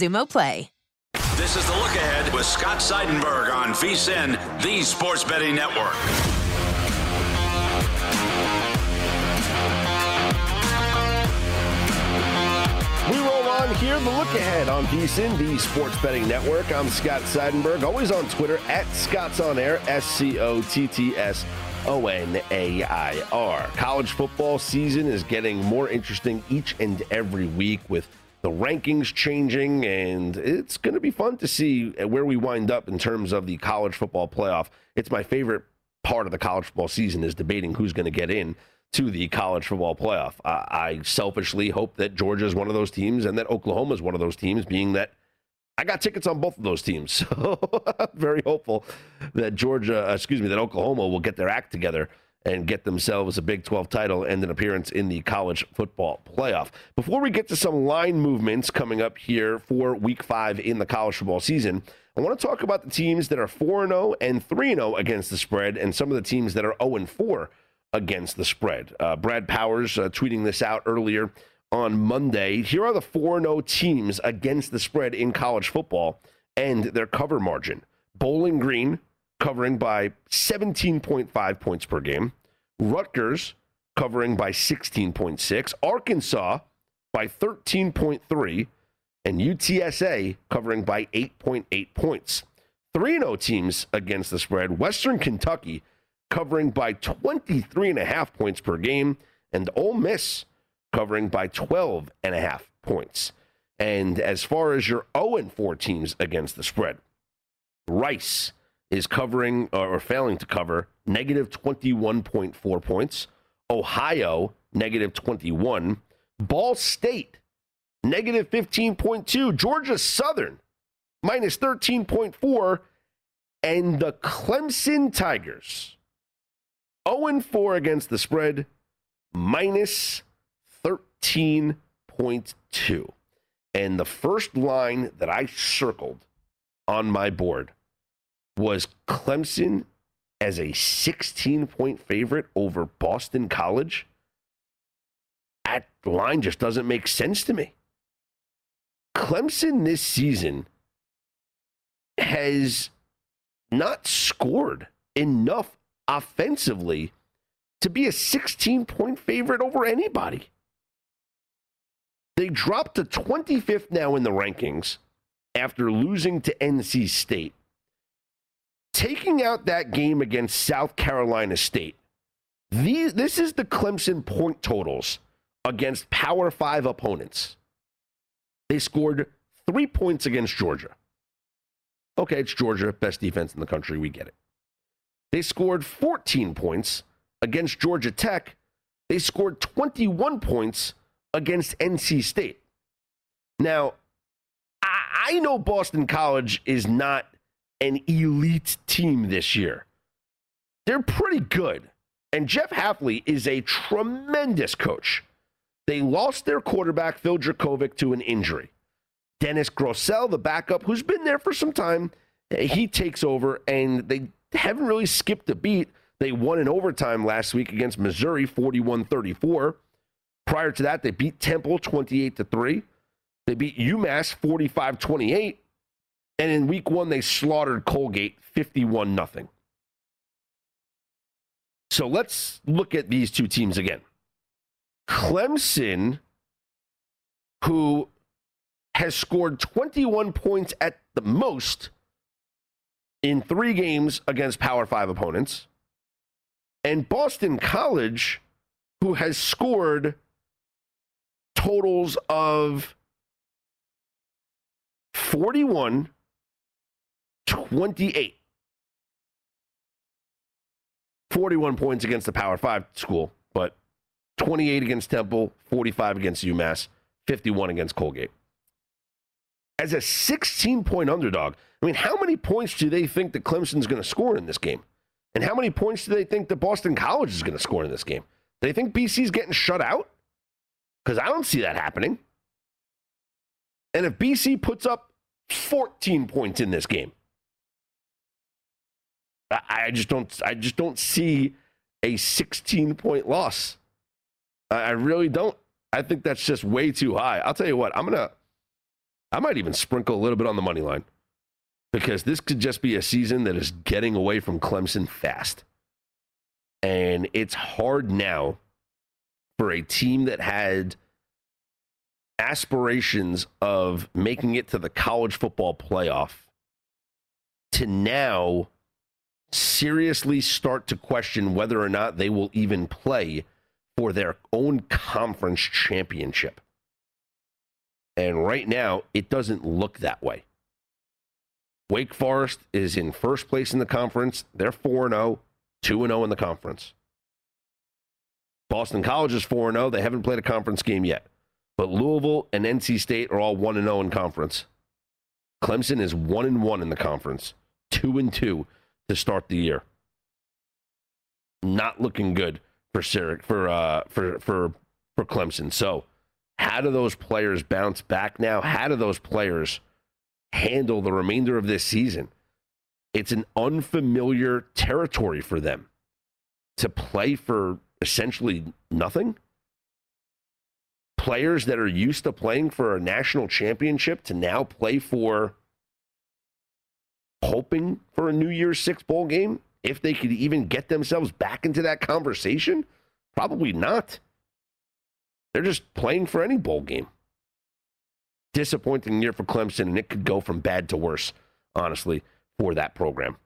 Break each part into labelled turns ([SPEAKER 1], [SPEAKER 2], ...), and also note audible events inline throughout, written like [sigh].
[SPEAKER 1] Xumo Play.
[SPEAKER 2] This is the look ahead with Scott Seidenberg on VSIN, the Sports Betting Network.
[SPEAKER 3] We roll on here, the look ahead on VSIN, the Sports Betting Network. I'm Scott Seidenberg, always on Twitter at Scott's On Air, S C O T T S O N A I R. College football season is getting more interesting each and every week with the rankings changing, and it's going to be fun to see where we wind up in terms of the college football playoff. It's my favorite part of the college football season is debating who's going to get in to the college football playoff. I selfishly hope that Georgia is one of those teams and that Oklahoma is one of those teams, being that I got tickets on both of those teams. [laughs] So very hopeful that Georgia, uh, excuse me, that Oklahoma will get their act together and get themselves a Big 12 title and an appearance in the college football playoff. Before we get to some line movements coming up here for week five in the college football season, I want to talk about the teams that are 4 0 and 3 0 against the spread and some of the teams that are 0 4 against the spread. Uh, Brad Powers uh, tweeting this out earlier on Monday. Here are the 4 0 teams against the spread in college football and their cover margin. Bowling Green covering by 17.5 points per game. Rutgers covering by 16.6. Arkansas by 13.3. And UTSA covering by 8.8 points. 3 0 teams against the spread. Western Kentucky covering by 23 and a half points per game, and Ole Miss covering by 12 and a half points. And as far as your 0 4 teams against the spread, Rice is covering or failing to cover negative 21.4 points. Ohio, negative 21. Ball State, negative 15.2. Georgia Southern, minus 13.4. And the Clemson Tigers, 0 4 against the spread, minus 13.2. And the first line that I circled on my board was Clemson as a 16 point favorite over Boston College. That line just doesn't make sense to me. Clemson this season has not scored enough offensively to be a 16 point favorite over anybody. They dropped to 25th now in the rankings after losing to NC State. Taking out that game against South Carolina State, these, this is the Clemson point totals against Power Five opponents. They scored three points against Georgia. Okay, it's Georgia, best defense in the country. We get it. They scored 14 points against Georgia Tech. They scored 21 points against NC State. Now, I, know Boston College is not an elite team this year. They're pretty good. And Jeff Hafley is a tremendous coach. They lost their quarterback, Phil Jurkovec, to an injury. Dennis Grosel, the backup, who's been there for some time, eh, he takes over, and they haven't really skipped a beat. They won in overtime last week against Missouri, 41 34. Prior to that, they beat Temple 28 3. They beat UMass 45 28. And in week one, they slaughtered Colgate 51 0. So let's look at these two teams again. Clemson, who has scored 21 points at the most in three games against Power Five opponents, and Boston College, who has scored totals of 41, 28. 41 points against the Power Five school, but 28 against Temple, 45 against UMass, 51 against Colgate. As a 16 point underdog, I mean, how many points do they think that Clemson's going to score in this game? And how many points do they think that Boston College is going to score in this game? Do they think BC's getting shut out? Because I don't see that happening. And if BC puts up 14 points in this game, I just don't I just don't see a 16 point loss. I really don't. I think that's just way too high. I'll tell you what, I'm gonna I might even sprinkle a little bit on the money line because this could just be a season that is getting away from Clemson fast. And it's hard now for a team that had aspirations of making it to the college football playoff to now seriously start to question whether or not they will even play for their own conference championship. And right now, it doesn't look that way. Wake Forest is in first place in the conference. They're 4 0, 2 0 in the conference. Boston College is 4 0. They haven't played a conference game yet. But Louisville and NC State are all 1 0 in conference. Clemson is 1 1 in the conference, 2 2 to start the year. Not looking good for for uh, for for for Clemson. So, how do those players bounce back now? How do those players handle the remainder of this season? It's an unfamiliar territory for them to play for essentially nothing. Players that are used to playing for a national championship to now play for hoping for a New Year's Six bowl game? If they could even get themselves back into that conversation? Probably not. They're just playing for any bowl game. Disappointing year for Clemson, and it could go from bad to worse, honestly, for that program.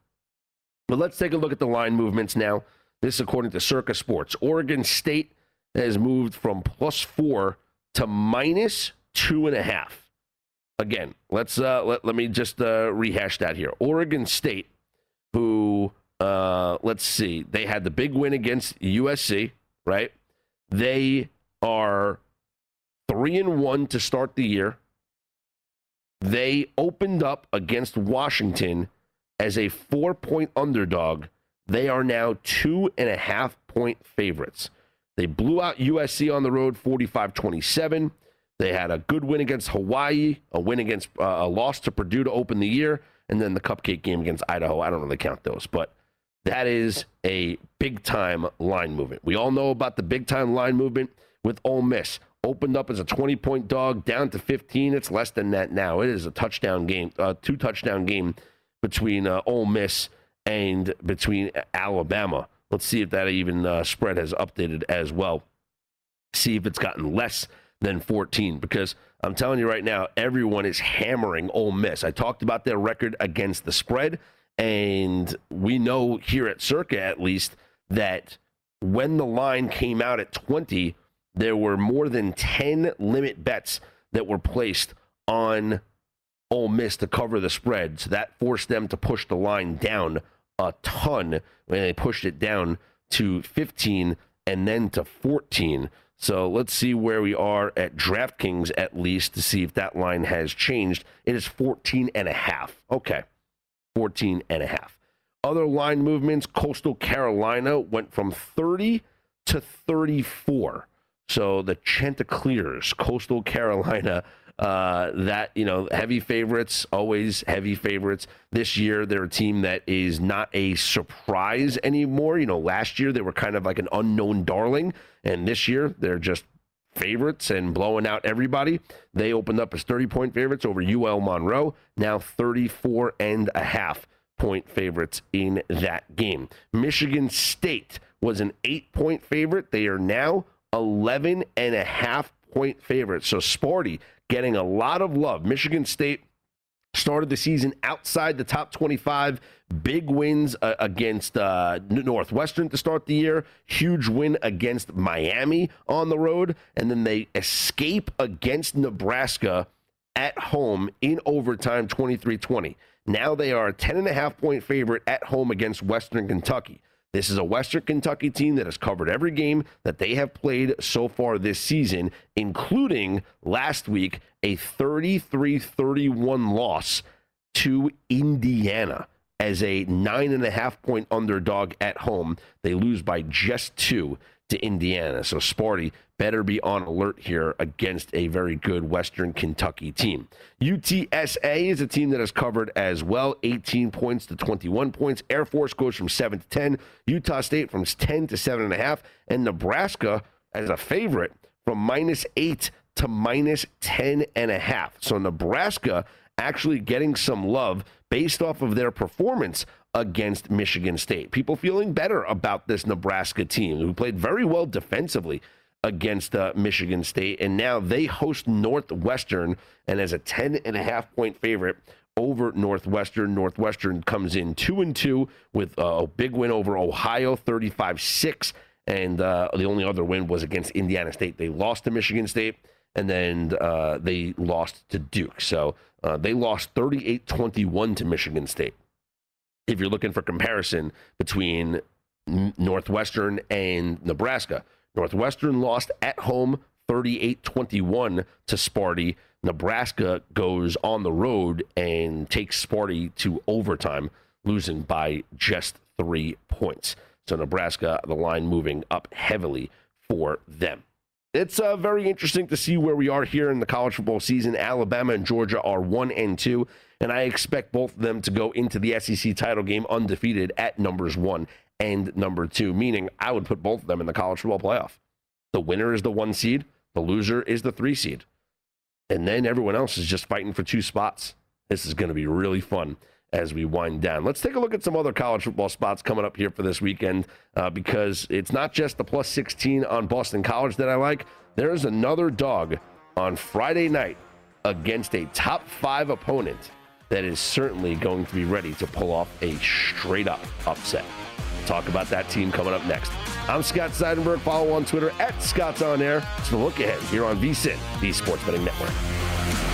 [SPEAKER 3] But let's take a look at the line movements now. This, according to Circa Sports. Oregon State has moved from plus four to minus two and a half again, let's uh, let, let me just uh, rehash that here. Oregon State, who uh, let's see, they had the big win against USC, right? They are three and one to start the year. They opened up against Washington as a four point underdog. They are now two and a half point favorites. They blew out USC on the road 45 27. They had a good win against Hawaii, a win against uh, a loss to Purdue to open the year, and then the cupcake game against Idaho. I don't really count those, but that is a big time line movement. We all know about the big time line movement with Ole Miss. Opened up as a 20 point dog, down to 15. It's less than that now. It is a touchdown game, uh, two touchdown game between uh, Ole Miss and between Alabama. Let's see if that even uh, spread has updated as well. See if it's gotten less than 14 because I'm telling you right now, everyone is hammering Ole Miss. I talked about their record against the spread, and we know here at Circa at least that when the line came out at 20, there were more than 10 limit bets that were placed on Ole Miss to cover the spread. So that forced them to push the line down a ton when they pushed it down to 15 and then to 14. So let's see where we are at DraftKings at least to see if that line has changed. It is 14 and a half. Okay. 14 and a half. Other line movements, Coastal Carolina went from 30 to 34. So the Chanticleers, Coastal Carolina, uh, that, you know, heavy favorites, always heavy favorites. This year, they're a team that is not a surprise anymore. You know, last year they were kind of like an unknown darling. And this year, they're just favorites and blowing out everybody. They opened up as 30 point favorites over UL Monroe, now 34 and a half point favorites in that game. Michigan State was an eight point favorite. They are now 11 and a half point favorites. So Sparty getting a lot of love. Michigan State started the season outside the top 25 big wins uh, against uh, northwestern to start the year. Huge win against miami on the road. And then they escape against nebraska at home in overtime 23-20 now they are a 10 and a half point favorite at home against western kentucky this is a Western Kentucky team that has covered every game that they have played so far this season, including last week, a 33 31 loss to Indiana as a nine and a half point underdog at home. They lose by just two to Indiana. So Sparty better be on alert here against a very good Western Kentucky team. UTSA is a team that has covered as well, 18 points to 21 points. Air Force goes from 7 to 10. Utah State from 10 to 7.5. And Nebraska as a favorite from minus 8 to minus 10 and a half. So Nebraska actually getting some love based off of their performance against Michigan State. People feeling better about this Nebraska team who played very well defensively against uh, Michigan State. And now they host Northwestern and as a 10 and a half point favorite over Northwestern. Northwestern comes in two and two with uh, a big win over Ohio, 35 6. And uh, the only other win was against Indiana State. They lost to Michigan State and then uh, they lost to Duke. So uh, they lost 38 21 to Michigan State if you're looking for comparison between Northwestern and Nebraska. Northwestern lost at home 38 21 to Sparty. Nebraska goes on the road and takes Sparty to overtime, losing by just three points. So Nebraska, the line moving up heavily for them. It's uh, very interesting to see where we are here in the college football season. Alabama and Georgia are one and two and I expect both of them to go into the SEC title game undefeated at numbers one and number two, meaning I would put both of them in the college football playoff. The winner is the one seed, the loser is the three seed. And then everyone else is just fighting for two spots. This is going to be really fun as we wind down. Let's take a look at some other college football spots coming up here for this weekend uh, because it's not just the plus 16 on Boston College that I like. There's another dog on Friday night against a top five opponent that is certainly going to be ready to pull off a straight up upset. Talk about that team coming up next. I'm Scott Seidenberg. Follow on Twitter at Scott's On Air. It's the look ahead here on VSIN, the Sports Betting Network.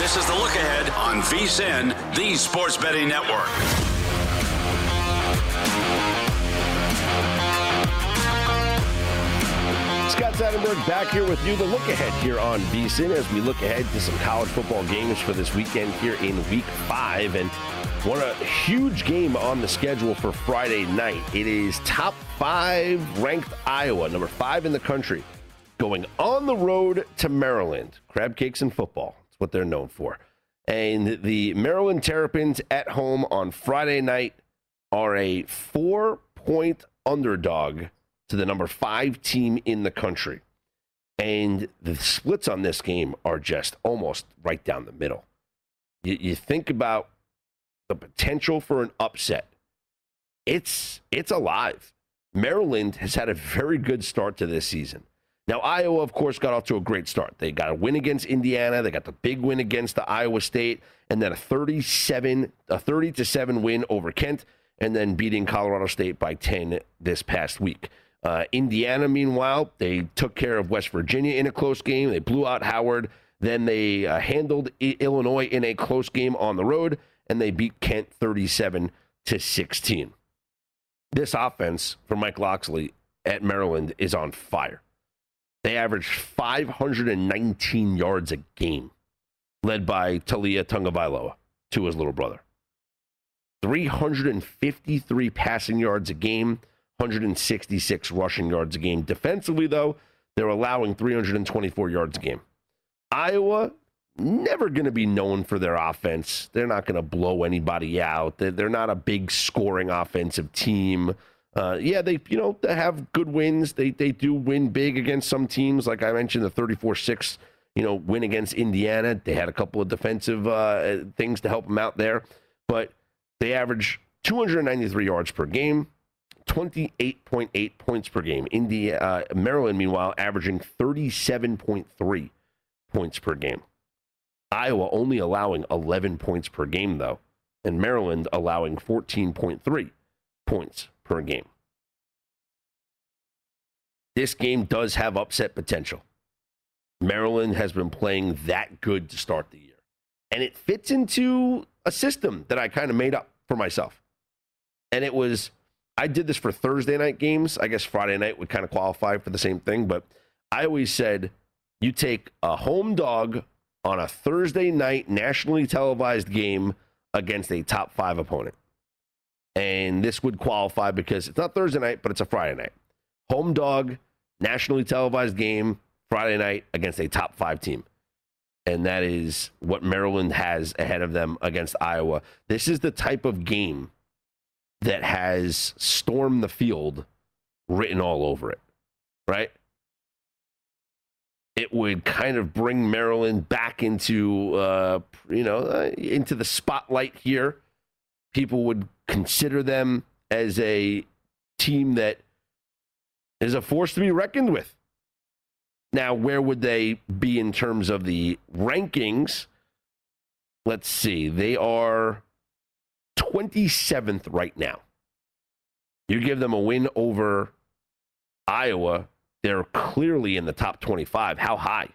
[SPEAKER 2] This is the look ahead on VSIN, the Sports Betting Network.
[SPEAKER 3] Scott Seidenberg back here with you. The look ahead here on VSIN as we look ahead to some college football games for this weekend here in week five. And one a huge game on the schedule for Friday night. It is top five ranked Iowa, number five in the country, going on the road to Maryland. Crab cakes and football. What they're known for. And the Maryland Terrapins at home on Friday night are a four point underdog to the number five team in the country. And the splits on this game are just almost right down the middle. You, you think about the potential for an upset. It's it's alive. Maryland has had a very good start to this season. Now Iowa, of course, got off to a great start. They got a win against Indiana. They got the big win against the Iowa State, and then a 37, a 30 to seven win over Kent, and then beating Colorado State by 10 this past week. Uh, Indiana, meanwhile, they took care of West Virginia in a close game. They blew out Howard. Then they uh, handled I- Illinois in a close game on the road, and they beat Kent 37 to 16. This offense for Mike Locksley at Maryland is on fire. They averaged 519 yards a game, led by Taulia Tagovailoa, to his little brother. 353 passing yards a game, 166 rushing yards a game. Defensively, though, they're allowing 324 yards a game. Iowa, never going to be known for their offense. They're not going to blow anybody out. They're, they're not a big scoring offensive team. Uh, yeah, they you know they have good wins. They they do win big against some teams. Like I mentioned, the 34-6 you know win against Indiana. They had a couple of defensive uh, things to help them out there, but they average 293 yards per game, 28.8 points per game. India, uh, Maryland, meanwhile, averaging 37.3 points per game. Iowa only allowing 11 points per game, though, and Maryland allowing 14.3 points per game. This game does have upset potential. Maryland has been playing that good to start the year. And it fits into a system that I kind of made up for myself. And it was, I did this for Thursday night games. I guess Friday night would kind of qualify for the same thing. But I always said you take a home dog on a Thursday night nationally televised game against a top five opponent. And this would qualify because it's not Thursday night, but it's a Friday night. Home dog, nationally televised game, Friday night against a top five team. And that is what Maryland has ahead of them against Iowa. This is the type of game that has stormed the field written all over it, right? It would kind of bring Maryland back into, uh, you know, uh, into the spotlight here. People would consider them as a team that is a force to be reckoned with. Now, where would they be in terms of the rankings? Let's see. They are 27th right now. You give them a win over Iowa, they're clearly in the top 25. How high?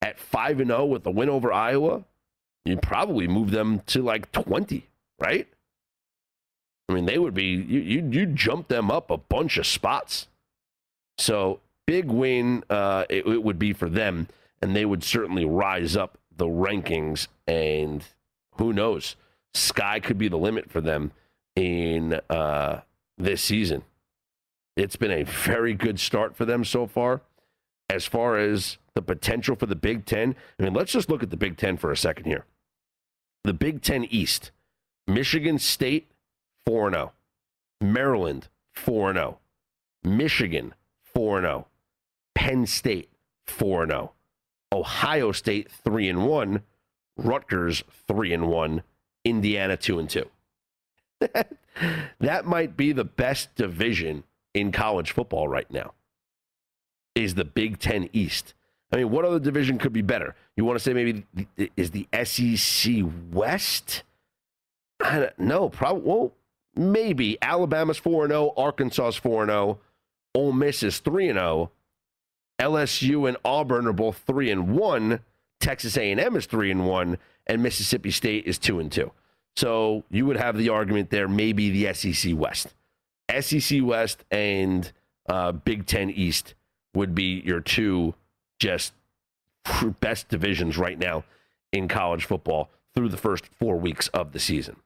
[SPEAKER 3] At 5 and 0 with a win over Iowa, you'd probably move them to like 20, right? I mean, they would be you you you jump them up a bunch of spots. So big win uh, it, it would be for them. and they would certainly rise up the rankings. And who knows? Sky could be the limit for them in uh, this season. It's been a very good start for them so far. As far as the potential for the Big Ten, I mean, let's just look at the Big Ten for a second here. The Big Ten East, Michigan State, 4 0. Maryland, 4 0. Michigan, 4 0. Penn State, 4 0. Ohio State, 3 and 1. Rutgers, 3 and 1. Indiana, 2 and 2. [laughs] that might be the best division in college football right now is the Big Ten East. I mean, what other division could be better? You want to say maybe is the SEC West? I don't know. Probably. Well, maybe Alabama's four and zero, Arkansas's four and zero, Ole Miss is three and zero, LSU and Auburn are both three and one. Texas A and M is three and one, and Mississippi State is two and two. So you would have the argument there, maybe the SEC West. SEC West and uh, Big Ten East would be your two just best divisions right now in college football through the first four weeks of the season.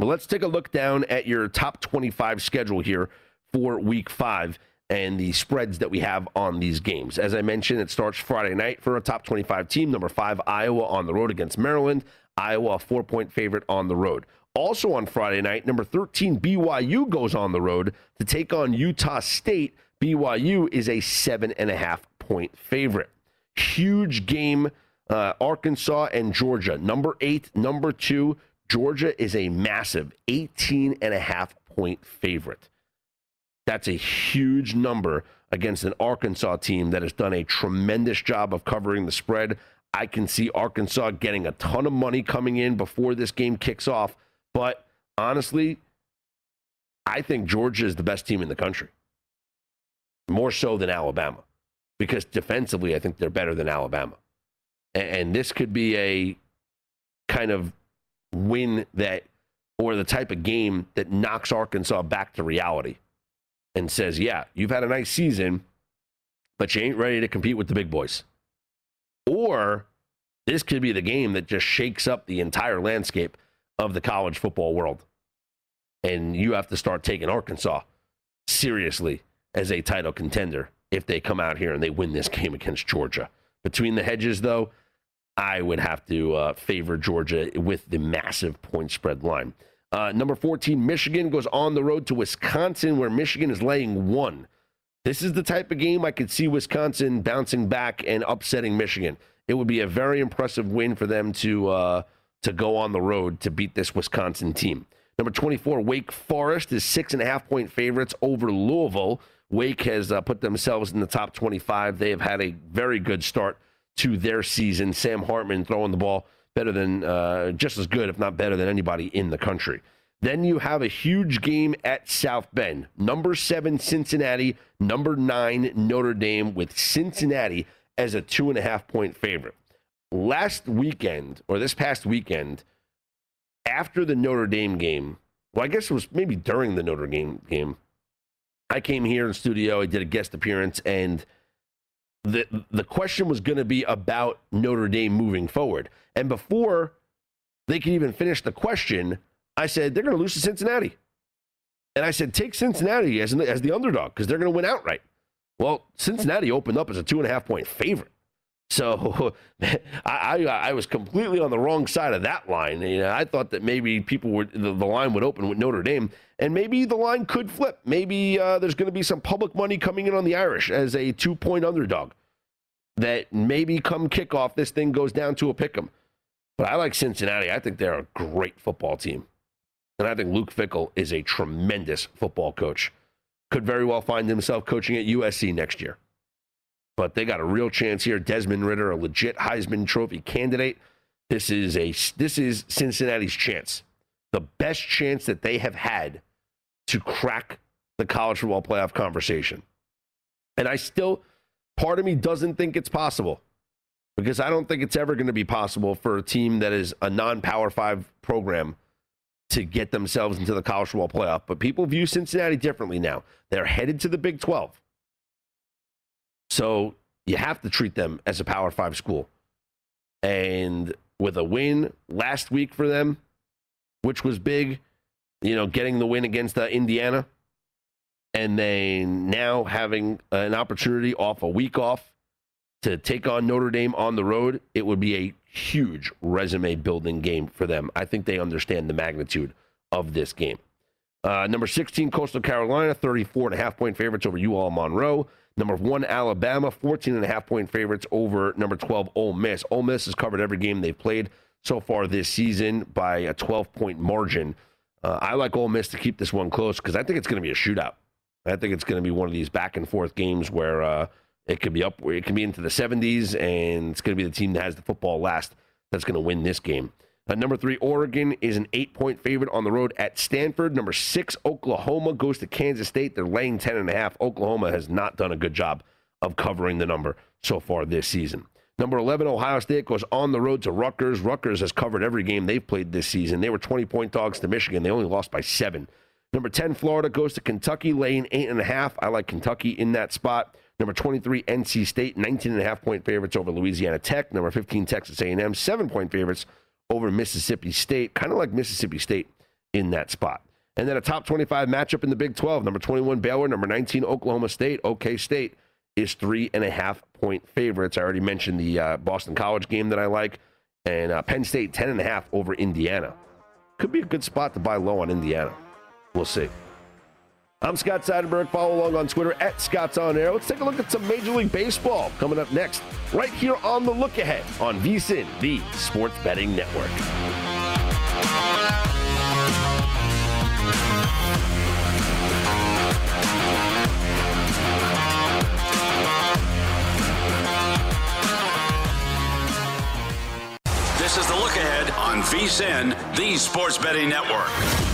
[SPEAKER 3] Well, let's take a look down at your top 25 schedule here for week five and the spreads that we have on these games. As I mentioned, it starts Friday night for a top 25 team. Number five, Iowa on the road against Maryland. Iowa, four point favorite on the road. Also on Friday night, number 13, BYU goes on the road to take on Utah State. BYU is a seven and a half point favorite. Huge game, uh, Arkansas and Georgia. Number eight, number two, Georgia is a massive 18 and a half point favorite. That's a huge number against an Arkansas team that has done a tremendous job of covering the spread. I can see Arkansas getting a ton of money coming in before this game kicks off. But honestly, I think Georgia is the best team in the country, more so than Alabama, because defensively, I think they're better than Alabama. And this could be a kind of win that, or the type of game that knocks Arkansas back to reality and says, yeah, you've had a nice season, but you ain't ready to compete with the big boys. Or this could be the game that just shakes up the entire landscape of the college football world. And you have to start taking Arkansas seriously as a title contender if they come out here and they win this game against Georgia. Between the hedges, though, I would have to uh, favor Georgia with the massive point spread line. Uh, number 14, Michigan goes on the road to Wisconsin, where Michigan is laying one. This is the type of game I could see Wisconsin bouncing back and upsetting Michigan. It would be a very impressive win for them to uh, to go on the road to beat this Wisconsin team. Number 24, Wake Forest is six and a half point favorites over Louisville. Wake has uh, put themselves in the top 25. They have had a very good start to their season. Sam Hartman throwing the ball better than, uh, just as good, if not better than anybody in the country. Then you have a huge game at South Bend. Number seven, Cincinnati. Number nine, Notre Dame, with Cincinnati as a two and a half point favorite. Last weekend, or this past weekend, after the Notre Dame game, well, I guess it was maybe during the Notre Dame game, I came here in studio, I did a guest appearance, and the the question was going to be about Notre Dame moving forward. And before they could even finish the question, I said they're going to lose to Cincinnati. And I said take Cincinnati as, as the underdog because they're going to win outright. Well, Cincinnati opened up as a two and a half point favorite. So [laughs] I, I, I was completely on the wrong side of that line. You know, I thought that maybe people would the, the line would open with Notre Dame, and maybe the line could flip. Maybe uh, there's going to be some public money coming in on the Irish as a two point underdog. That maybe come kickoff, this thing goes down to a pick 'em. But I like Cincinnati. I think they're a great football team, and I think Luke Fickell is a tremendous football coach. Could very well find himself coaching at USC next year but they got a real chance here. Desmond Ridder, a legit Heisman Trophy candidate. This is a this is Cincinnati's chance, the best chance that they have had to crack the college football playoff conversation. And I still, part of me doesn't think it's possible because I don't think it's ever going to be possible for a team that is a non-power five program to get themselves into the college football playoff. But people view Cincinnati differently now. They're headed to the Big 12. So You have to treat them as a Power Five school. And with a win last week for them, which was big, you know, getting the win against uh, Indiana, and then now having an opportunity off a week off to take on Notre Dame on the road, it would be a huge resume building game for them. I think they understand the magnitude of this game. Uh, number 16, Coastal Carolina, 34 and a half point favorites over UL Monroe. Number one, Alabama, 14 and a half point favorites over number 12, Ole Miss. Ole Miss has covered every game they've played so far this season by a 12 point margin. Uh, I like Ole Miss to keep this one close because I think it's going to be a shootout. I think it's going to be one of these back and forth games where uh, it could be up, it can be into the 70s, and it's going to be the team that has the football last that's going to win this game. Uh, number three, Oregon is an eight point favorite on the road at Stanford. Number six, Oklahoma goes to Kansas State. They're laying 10 and a half. Oklahoma has not done a good job of covering the number so far this season. Number 11, Ohio State goes on the road to Rutgers. Rutgers has covered every game they've played this season. They were 20 point dogs to Michigan. They only lost by seven. Number 10, Florida goes to Kentucky, laying eight and a half. I like Kentucky in that spot. Number 23, NC State, 19 and a half point favorites over Louisiana Tech. Number 15, Texas A&M, seven point favorites over Mississippi State, kind of like Mississippi State in that spot. And then a top 25 matchup in the Big 12. Number 21, Baylor. Number 19, Oklahoma State. OK State is three and a half point favorites. I already mentioned the uh, Boston College game that I like. And uh, Penn State, 10 and a half over Indiana. Could be a good spot to buy low on Indiana. We'll see. I'm Scott Seidenberg. Follow along on Twitter at Scott's On Air. Let's take a look at some Major League Baseball coming up next, right here on the Look Ahead on VSIN, the Sports Betting Network.
[SPEAKER 2] This is the look ahead on VSIN, the Sports Betting Network.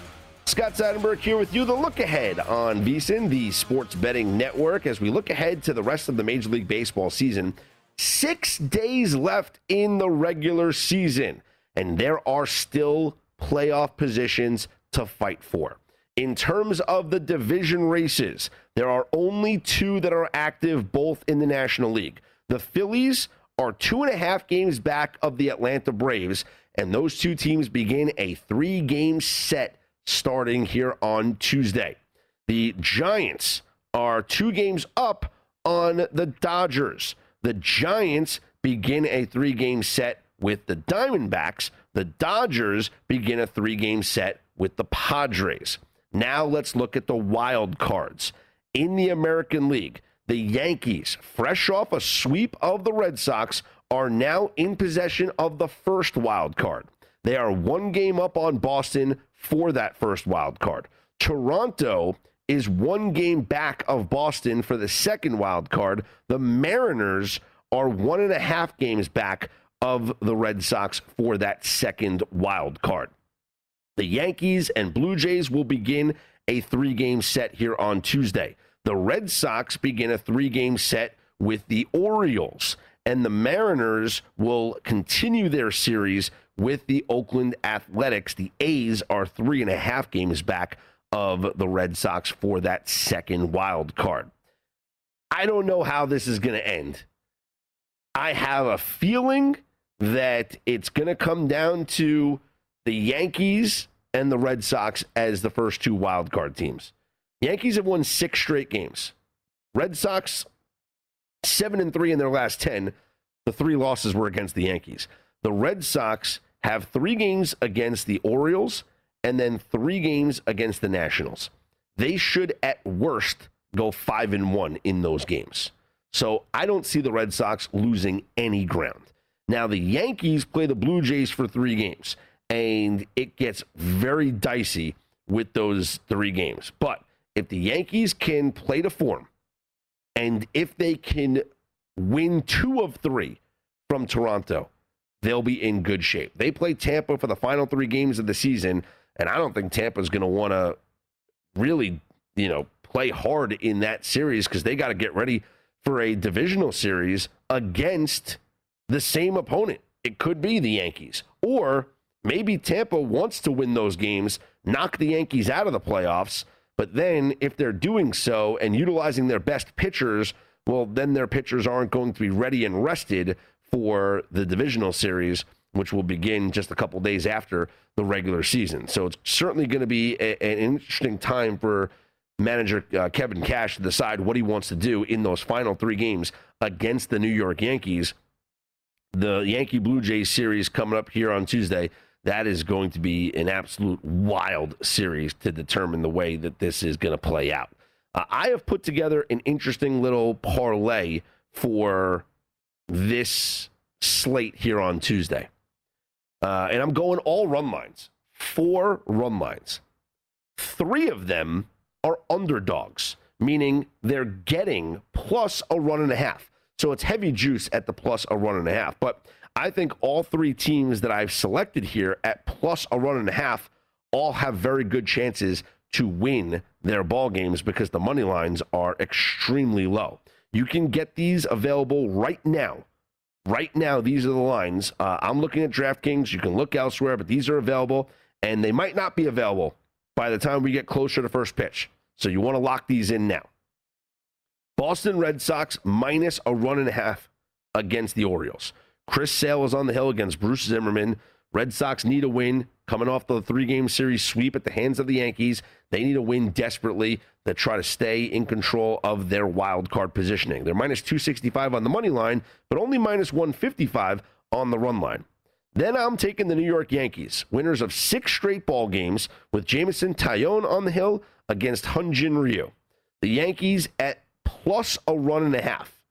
[SPEAKER 3] Scott Seidenberg here with you. The look ahead on VSIN, the sports betting network, as we look ahead to the rest of the Major League Baseball season. Six days left in the regular season, and there are still playoff positions to fight for. In terms of the division races, there are only two that are active, both in the National League. The Phillies are two and a half games back of the Atlanta Braves, and those two teams begin a three game set starting here on Tuesday. The Giants are two games up on the Dodgers. The Giants begin a three game set with the Diamondbacks. The Dodgers begin a three game set with the Padres. Now let's look at the wild cards. In the American League, the Yankees, fresh off a sweep of the Red Sox, are now in possession of the first wild card. They are one game up on Boston for that first wild card. Toronto is one game back of Boston for the second wild card. The Mariners are one and a half games back of the Red Sox for that second wild card. The Yankees and Blue Jays will begin a three game set here on Tuesday. The Red Sox begin a three game set with the Orioles, and the Mariners will continue their series with the Oakland Athletics. The A's are three and a half games back of the Red Sox for that second wild card. I don't know how this is going to end. I have a feeling that it's going to come down to the Yankees and the Red Sox as the first two wild card teams. Yankees have won six straight games. Red Sox seven and three in their last ten. The three losses were against the Yankees. The Red Sox have three games against the Orioles and then three games against the Nationals. They should, at worst, go five and one in those games. So I don't see the Red Sox losing any ground. Now, the Yankees play the Blue Jays for three games, and it gets very dicey with those three games. But if the Yankees can play to form And if they can win two of three from Toronto, they'll be in good shape. They play Tampa for the final three games of the season, and I don't think Tampa's going to want to really, you know, play hard in that series because they got to get ready for a divisional series against the same opponent. It could be the Yankees, or maybe Tampa wants to win those games, knock the Yankees out of the playoffs. But then, if they're doing so and utilizing their best pitchers, well, then their pitchers aren't going to be ready and rested for the divisional series, which will begin just a couple days after the regular season. So it's certainly going to be a, an interesting time for manager uh, Kevin Cash to decide what he wants to do in those final three games against the New York Yankees. The Yankee Blue Jays series coming up here on Tuesday. That is going to be an absolute wild series to determine the way that this is going to play out. Uh, I have put together an interesting little parlay for this slate here on Tuesday. Uh, and I'm going all run lines, four run lines. Three of them are underdogs, meaning they're getting plus a run and a half. So it's heavy juice at the plus a run and a half. But I think all three teams that I've selected here at plus a run and a half all have very good chances to win their ball games because the money lines are extremely low. You can get these available right now. Right now, these are the lines. Uh, I'm looking at DraftKings. You can look elsewhere, but these are available, and they might not be available by the time we get closer to first pitch. So you want to lock these in now. Boston Red Sox minus a run and a half against the Orioles. Chris Sale is on the hill against Bruce Zimmermann. Red Sox need a win coming off the three game series sweep at the hands of the Yankees. They need a win desperately to try to stay in control of their wild card positioning. They're minus 265 on the money line, but only minus 155 on the run line. Then I'm taking the New York Yankees, winners of six straight ball games with Jameson Taillon on the hill against Hyun-Jin Ryu. The Yankees at plus a run and a half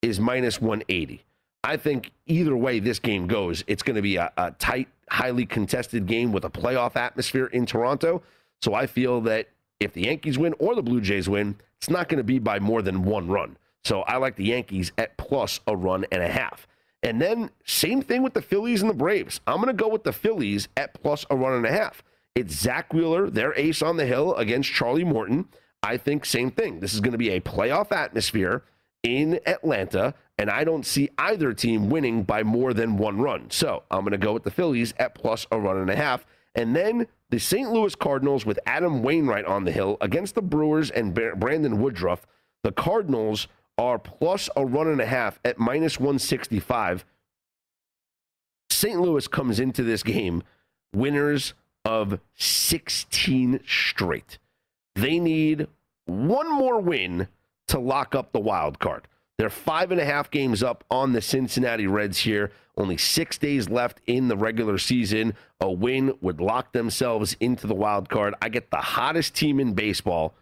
[SPEAKER 3] is minus 180. I think either way this game goes, it's going to be a, a, tight, highly contested game with a playoff atmosphere in Toronto. So I feel that if the Yankees win or the Blue Jays win, it's not going to be by more than one run. So I like the Yankees at plus a run and a half. And then same thing with the Phillies and the Braves. I'm going to go with the Phillies at plus a run and a half. It's Zack Wheeler, their ace on the hill against Charlie Morton. I think same thing. This is going to be a playoff atmosphere in Atlanta, and I don't see either team winning by more than one run. So I'm going to go with the Phillies at plus a run and a half. And then the St. Louis Cardinals with Adam Wainwright on the hill against the Brewers and Brandon Woodruff. The Cardinals are plus a run and a half at minus 165. St. Louis comes into this game winners of 16 straight. They need one more win to lock up the wild card. They're five and a half games up on the Cincinnati Reds here. Only six days left in the regular season. A win would lock themselves into the wild card. I get the hottest team in baseball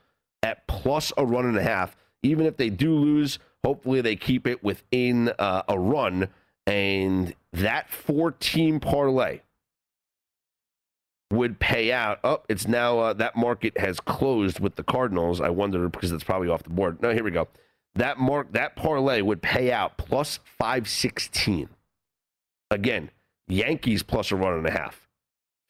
[SPEAKER 3] at plus a run and a half. Even if they do lose, hopefully they keep it within uh, a run. And that four team parlay would pay out. Oh, it's now uh, that market has closed with the Cardinals. I wonder because it's probably off the board. No, here we go. That mark that parlay would pay out plus 516. Again, Yankees plus a run and a half.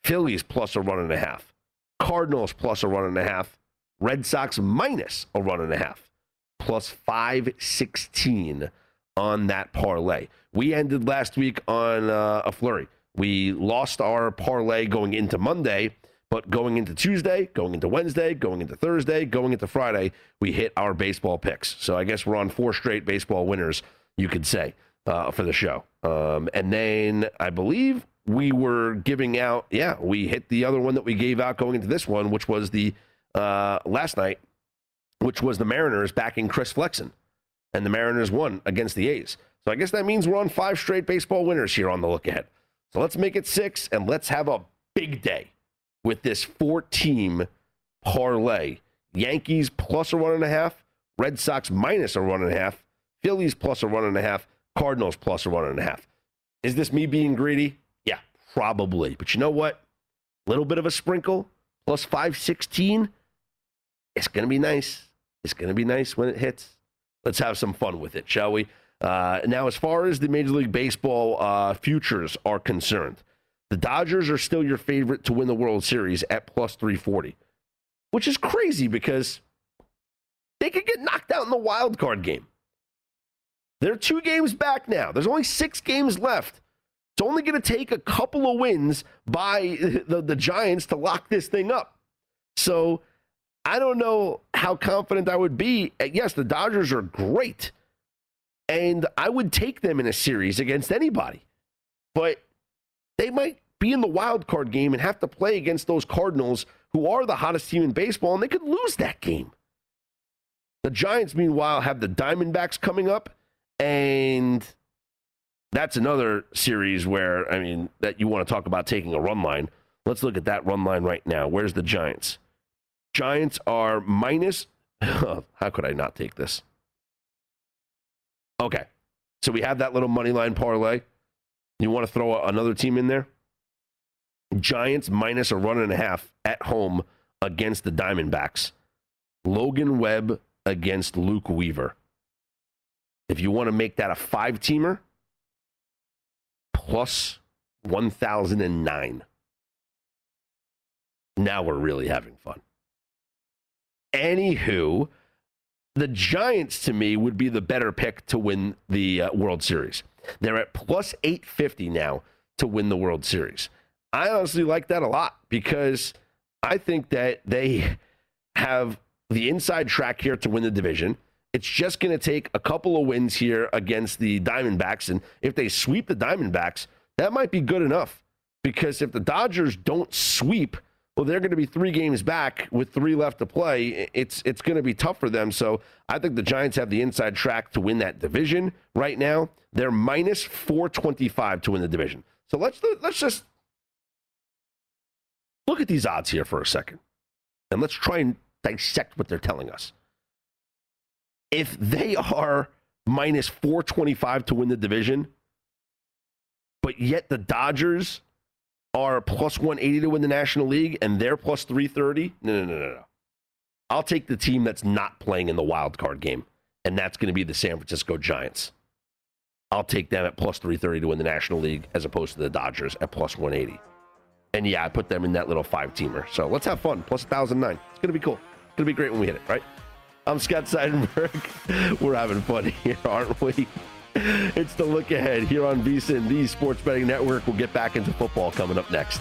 [SPEAKER 3] Phillies plus a run and a half. Cardinals plus a run and a half. Red Sox minus a run and a half. Plus 516 on that parlay. We ended last week on uh, a flurry. We lost our parlay going into Monday, but going into Tuesday, going into Wednesday, going into Thursday, going into Friday, we hit our baseball picks. So I guess we're on four straight baseball winners, you could say, uh, for the show. Um, and then I believe we were giving out, yeah, we hit the other one that we gave out going into this one, which was the uh, last night, which was the Mariners backing Chris Flexen. And the Mariners won against the A's. So I guess that means we're on five straight baseball winners here on the look ahead. So let's make it six and let's have a big day with this four team parlay. Yankees plus a one and a half, Red Sox minus a one and a half, Phillies plus a one and a half, Cardinals plus a one and a half. Is this me being greedy? Yeah, probably. But you know what? A little bit of a sprinkle plus 516. It's going to be nice. It's going to be nice when it hits. Let's have some fun with it, shall we? Uh, now, as far as the Major League Baseball uh, futures are concerned, the Dodgers are still your favorite to win the World Series at plus 340, which is crazy because they could get knocked out in the wild card game. They're two games back now. There's only six games left. It's only going to take a couple of wins by [laughs] the, the Giants to lock this thing up. So I don't know how confident I would be. Yes, the Dodgers are great and I would take them in a series against anybody. But they might be in the wild card game and have to play against those Cardinals who are the hottest team in baseball, and they could lose that game. The Giants, meanwhile, have the Diamondbacks coming up, and that's another series where, I mean, that you want to talk about taking a run line. Let's look at that run line right now. Where's the Giants? Giants are minus. [laughs] How could I not take this? Okay. So we have that little money line parlay. You want to throw another team in there? Giants minus a run and a half at home against the Diamondbacks. Logan Webb against Luke Weaver. If you want to make that a five teamer, plus 1009. Now we're really having fun. Anywho, the Giants to me would be the better pick to win the uh, World Series. They're at plus 850 now to win the World Series. I honestly like that a lot because I think that they have the inside track here to win the division. It's just going to take a couple of wins here against the Diamondbacks. And if they sweep the Diamondbacks, that might be good enough because if the Dodgers don't sweep well, they're going to be three games back with three left to play. It's it's going to be tough for them. So I think the Giants have the inside track to win that division right now. They're minus four twenty five to win the division. So let's let's just look at these odds here for a second, and let's try and dissect what they're telling us. If they are minus four twenty five to win the division, but yet the Dodgers are plus 180 to win the National League and they're plus 330. No, no, no, no, no. I'll take the team that's not playing in the wild card game, and that's going to be the San Francisco Giants. I'll take them at plus 330 to win the National League as opposed to the Dodgers at plus 180. And yeah, I put them in that little five teamer. So let's have fun. Plus 1,009. It's going to be cool. It's going to be great when we hit it, right? I'm Scott Seidenberg. [laughs] We're having fun here, aren't we? It's the look ahead here on VSIN, the Sports Betting Network. We'll get back into football coming up next.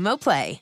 [SPEAKER 1] Play.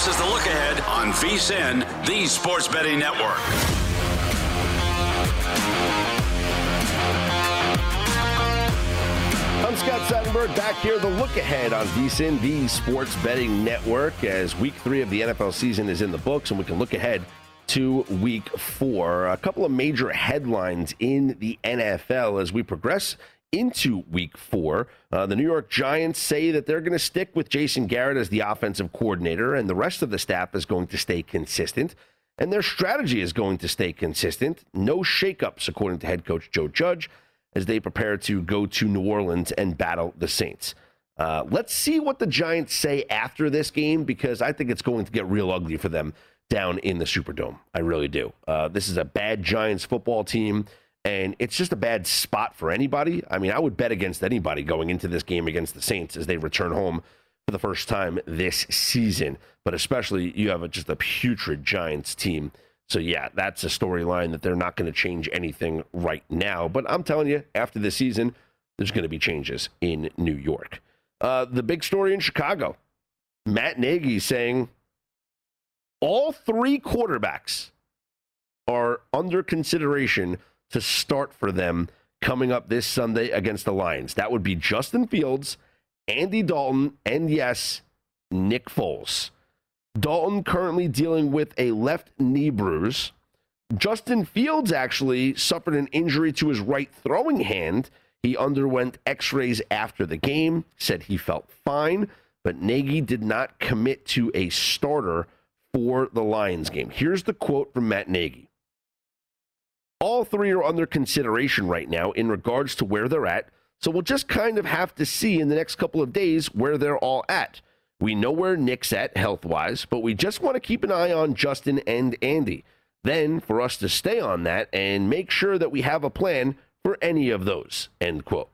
[SPEAKER 2] This is the look ahead on VSIN, the Sports Betting Network.
[SPEAKER 3] I'm Scott Seidenberg back here. The look ahead on VSIN, the Sports Betting Network, as week three of the NFL season is in the books, and we can look ahead to week four. A couple of major headlines in the NFL as we progress into week four. Uh, the New York Giants say that they're going to stick with Jason Garrett as the offensive coordinator, and the rest of the staff is going to stay consistent. And their strategy is going to stay consistent. No shakeups, according to head coach Joe Judge as they prepare to go to New Orleans and battle the Saints. Uh, let's see what the Giants say after this game because I think it's going to get real ugly for them down in the Superdome. I really do. Uh, this is a bad Giants football team, and it's just a bad spot for anybody. I mean, I would bet against anybody going into this game against the Saints as they return home for the first time this season, but especially you have a, just a putrid Giants team so, yeah, that's a storyline that they're not going to change anything right now. But I'm telling you, after the season, there's going to be changes in New York. Uh, the big story in Chicago Matt Nagy saying all three quarterbacks are under consideration to start for them coming up this Sunday against the Lions. That would be Justin Fields, Andy Dalton, and yes, Nick Foles. Dalton currently dealing with a left knee bruise. Justin Fields actually suffered an injury to his right throwing hand. He underwent x rays after the game, said he felt fine, but Nagy did not commit to a starter for the Lions game. Here's the quote from Matt Nagy All three are under consideration right now in regards to where they're at, so we'll just kind of have to see in the next couple of days where they're all at. We know where Nick's at health wise, but we just want to keep an eye on Justin and Andy. Then for us to stay on that and make sure that we have a plan for any of those. End quote.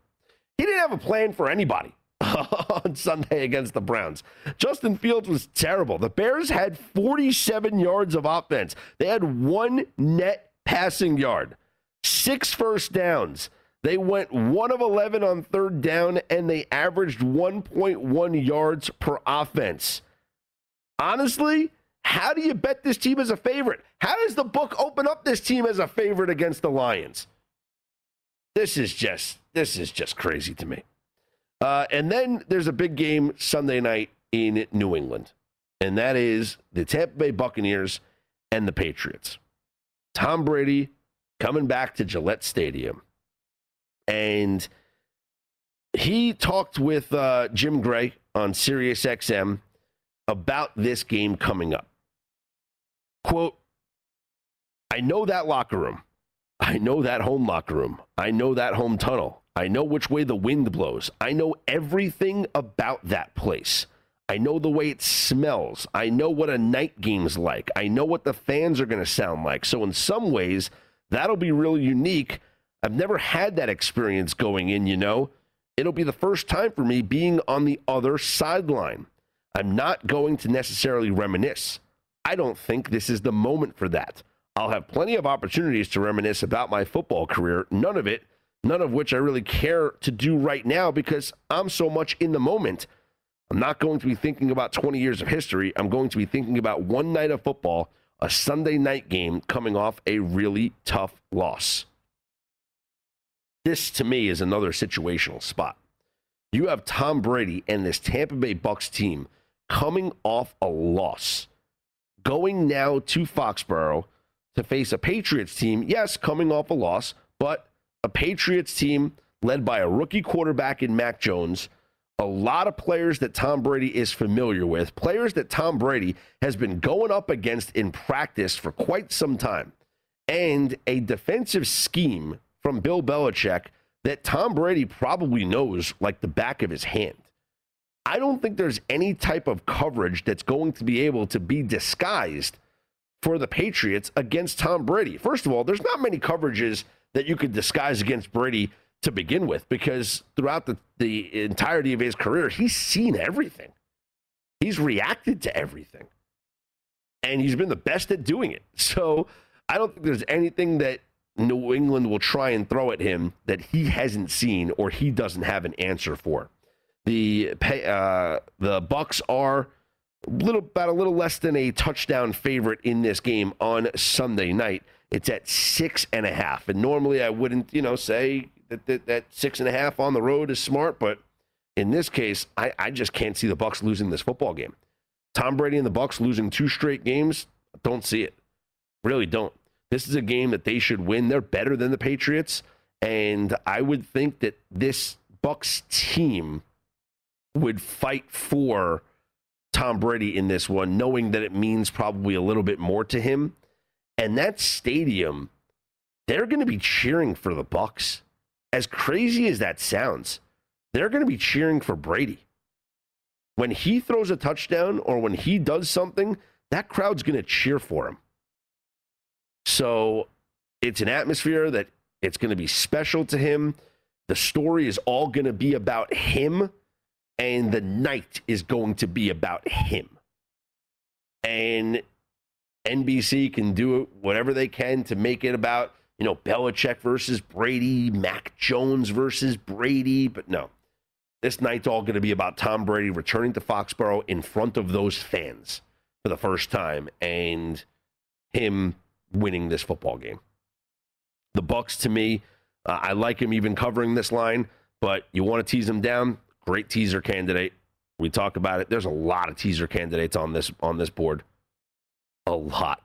[SPEAKER 3] He didn't have a plan for anybody [laughs] on Sunday against the Browns. Justin Fields was terrible. The Bears had 47 yards of offense. They had one net passing yard, six first downs. They went 1 of 11 on third down and they averaged 1.1 yards per offense. Honestly, how do you bet this team as a favorite? How does the book open up this team as a favorite against the Lions? This is just this is just crazy to me. Uh, and then there's a big game Sunday night in New England, and that is the Tampa Bay Buccaneers and the Patriots. Tom Brady coming back to Gillette Stadium and he talked with uh, Jim Gray on Sirius XM about this game coming up. Quote, I know that locker room. I know that home locker room. I know that home tunnel. I know which way the wind blows. I know everything about that place. I know the way it smells. I know what a night game's like. I know what the fans are going to sound like. So, in some ways, that'll be really unique I've never had that experience going in, you know. It'll be the first time for me being on the other sideline. I'm not going to necessarily reminisce. I don't think this is the moment for that. I'll have plenty of opportunities to reminisce about my football career, none of it, none of which I really care to do right now because I'm so much in the moment. I'm not going to be thinking about 20 years of history. I'm going to be thinking about one night of football, a Sunday night game coming off a really tough loss. This to me is another situational spot. You have Tom Brady and this Tampa Bay Bucks team coming off a loss, going now to Foxborough to face a Patriots team. Yes, coming off a loss, but a Patriots team led by a rookie quarterback in Mac Jones, a lot of players that Tom Brady is familiar with, players that Tom Brady has been going up against in practice for quite some time, and a defensive scheme from Bill Belichick that Tom Brady probably knows like the back of his hand. I don't think there's any type of coverage that's going to be able to be disguised for the Patriots against Tom Brady. First of all, there's not many coverages that you could disguise against Brady to begin with because throughout the, the entirety of his career, he's seen everything. He's reacted to everything. And he's been the best at doing it. [laughs] So I don't think there's anything that New England will try and throw at him that he hasn't seen or he doesn't have an answer for. The uh, the Bucks are little about a little less than a touchdown favorite in this game on Sunday night. It's at six and a half, and normally I wouldn't, you know, say that that, that six and a half on the road is smart, but in this case, I, I just can't see the Bucks losing this football game. Tom Brady and the Bucks losing two straight games, don't see it. Really don't. This is a game that they should win. They're better than the Patriots, and I would think that this Bucks team would fight for Tom Brady in this one, knowing that it means probably a little bit more to him. And that stadium, they're going to be cheering for the Bucks. As crazy as that sounds, they're going to be cheering for Brady. When he throws a touchdown or when he does something, that crowd's going to cheer for him. So it's an atmosphere that it's going to be special to him. The story is all going to be about him and the night is going to be about him. And NBC can do whatever they can to make it about, you know, Belichick versus Brady, Mac Jones versus Brady, but no. This night's all going to be about Tom Brady returning to Foxborough in front of those fans for the first time and him winning this football game. The Bucks to me, uh, I like him even covering this line, but you want to tease him down, Great teaser candidate. We talk about it. There's a lot of teaser candidates on this on this board. A lot.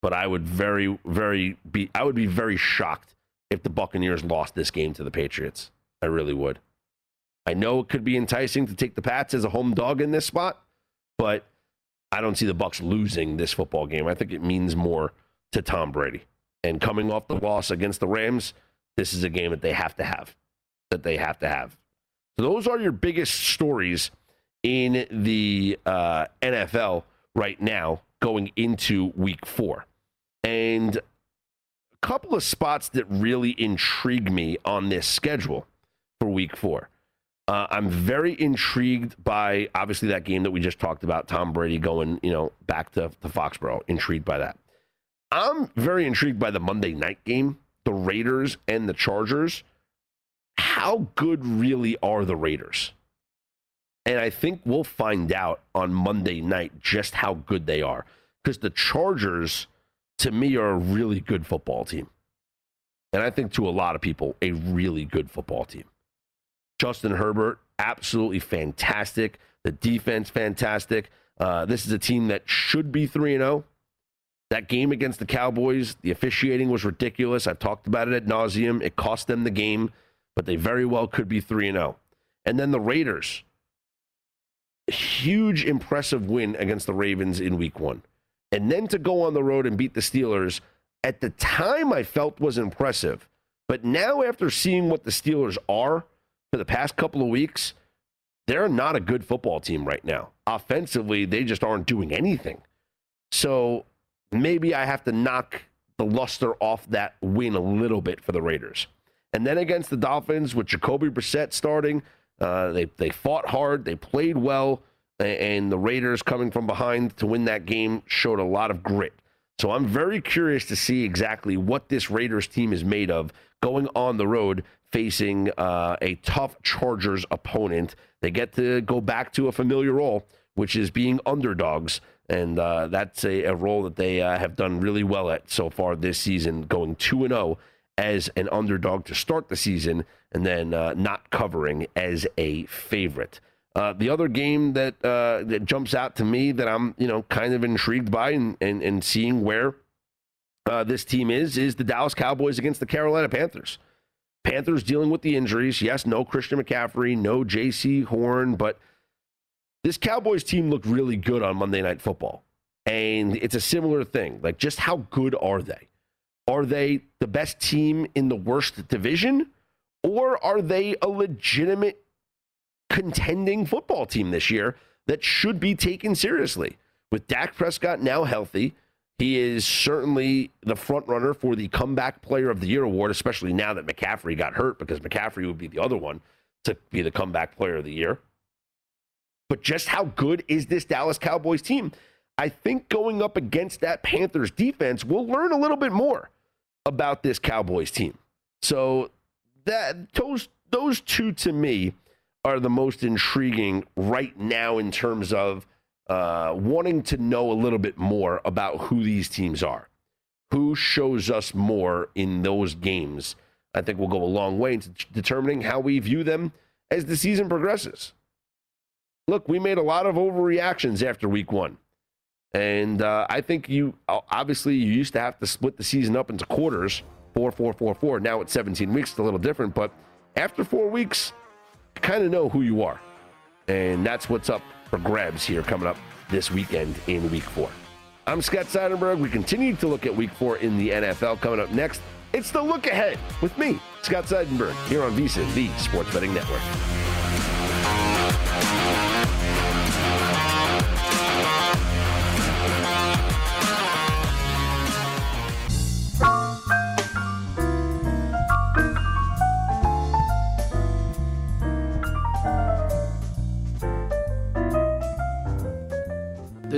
[SPEAKER 3] But I would very, very be I would be very shocked if the Buccaneers lost this game to the Patriots. I really would. I know it could be enticing to take the Pats as a home dog in this spot, but I don't see the Bucks losing this football game. I think it means more to Tom Brady. And coming off the loss against the Rams, this is a game that they have to have. That they have to have. So those are your biggest stories in the uh, NFL right now going into week four. And a couple of spots that really intrigue me on this schedule for week four. Uh, I'm very intrigued by obviously that game that we just talked about, Tom Brady going, you know, back to, to Foxborough. Intrigued by that. I'm very intrigued by the Monday night game, the Raiders and the Chargers how good really are the Raiders? And I think we'll find out on Monday night just how good they are. Because the Chargers, to me, are a really good football team. And I think to a lot of people, a really good football team. Justin Herbert, absolutely fantastic. The defense, fantastic. Uh, this is a team that should be 3 0. That game against the Cowboys, the officiating was ridiculous. I've talked about it at nauseum. It cost them the game but they very well could be 3 0. And then the Raiders, huge, impressive win against the Ravens in week one. And then to go on the road and beat the Steelers, at the time I felt was impressive. But now, after seeing what the Steelers are for the past couple of weeks, they're not a good football team right now. Offensively, they just aren't doing anything. So maybe I have to knock the luster off that win a little bit for the Raiders. And then against the Dolphins with Jacoby Brissett starting, uh, they they fought hard, they played well, and the Raiders coming from behind to win that game showed a lot of grit. So I'm very curious to see exactly what this Raiders team is made of going on the road facing uh, a tough Chargers opponent. They get to go back to a familiar role, which is being underdogs. And uh, that's a, a, role that they uh, have done really well at so far this season, going 2 0 as an underdog to start the season and then uh, not covering as a favorite. Uh, the other game that uh, that jumps out to me that I'm you know kind of intrigued by and and, and seeing where uh, this team is is the Dallas Cowboys against the Carolina Panthers. Panthers dealing with the injuries. Yes, no Christian McCaffrey, no Jaycee Horn, but this Cowboys team looked really good on Monday Night Football. And it's a similar thing. Like, just how good are they? Are they the best team in the worst division? Or are they a legitimate contending football team this year that should be taken seriously? With Dak Prescott now healthy, He is certainly the front runner for the comeback player of the year award, especially now that McCaffrey got hurt, because McCaffrey would be the other one to be the comeback player of the year. But just how good is this Dallas Cowboys team? I think going up against that Panthers defense, we'll learn a little bit more about this Cowboys team. So that those those two to me are the most intriguing right now in terms of uh, wanting to know a little bit more about who these teams are. Who shows us more in those games? I think will go a long way into determining how we view them as the season progresses. Look, we made a lot of overreactions after week one. And uh, I think you obviously you used to have to split the season up into quarters, four, four, four, four. Now it's 17 weeks, it's a little different. But after four weeks, you kind of know who you are. And that's what's up for grabs here coming up this weekend in week four. I'm Scott Seidenberg. We continue to look at week four in the NFL. Coming up next, it's the look ahead with me, Scott Seidenberg, here on VSIN, the Sports Betting Network.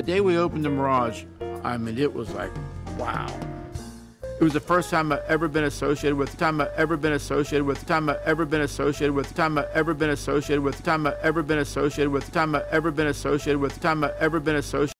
[SPEAKER 4] The day we opened the Mirage, I mean, it was like, wow. It was the first time I've ever been associated with, time I've ever been associated with, time I've ever been associated with, time I've ever been associated with, time I've ever been associated with, time I've ever been associated with, time I've ever been associated.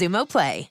[SPEAKER 1] Xumo Play.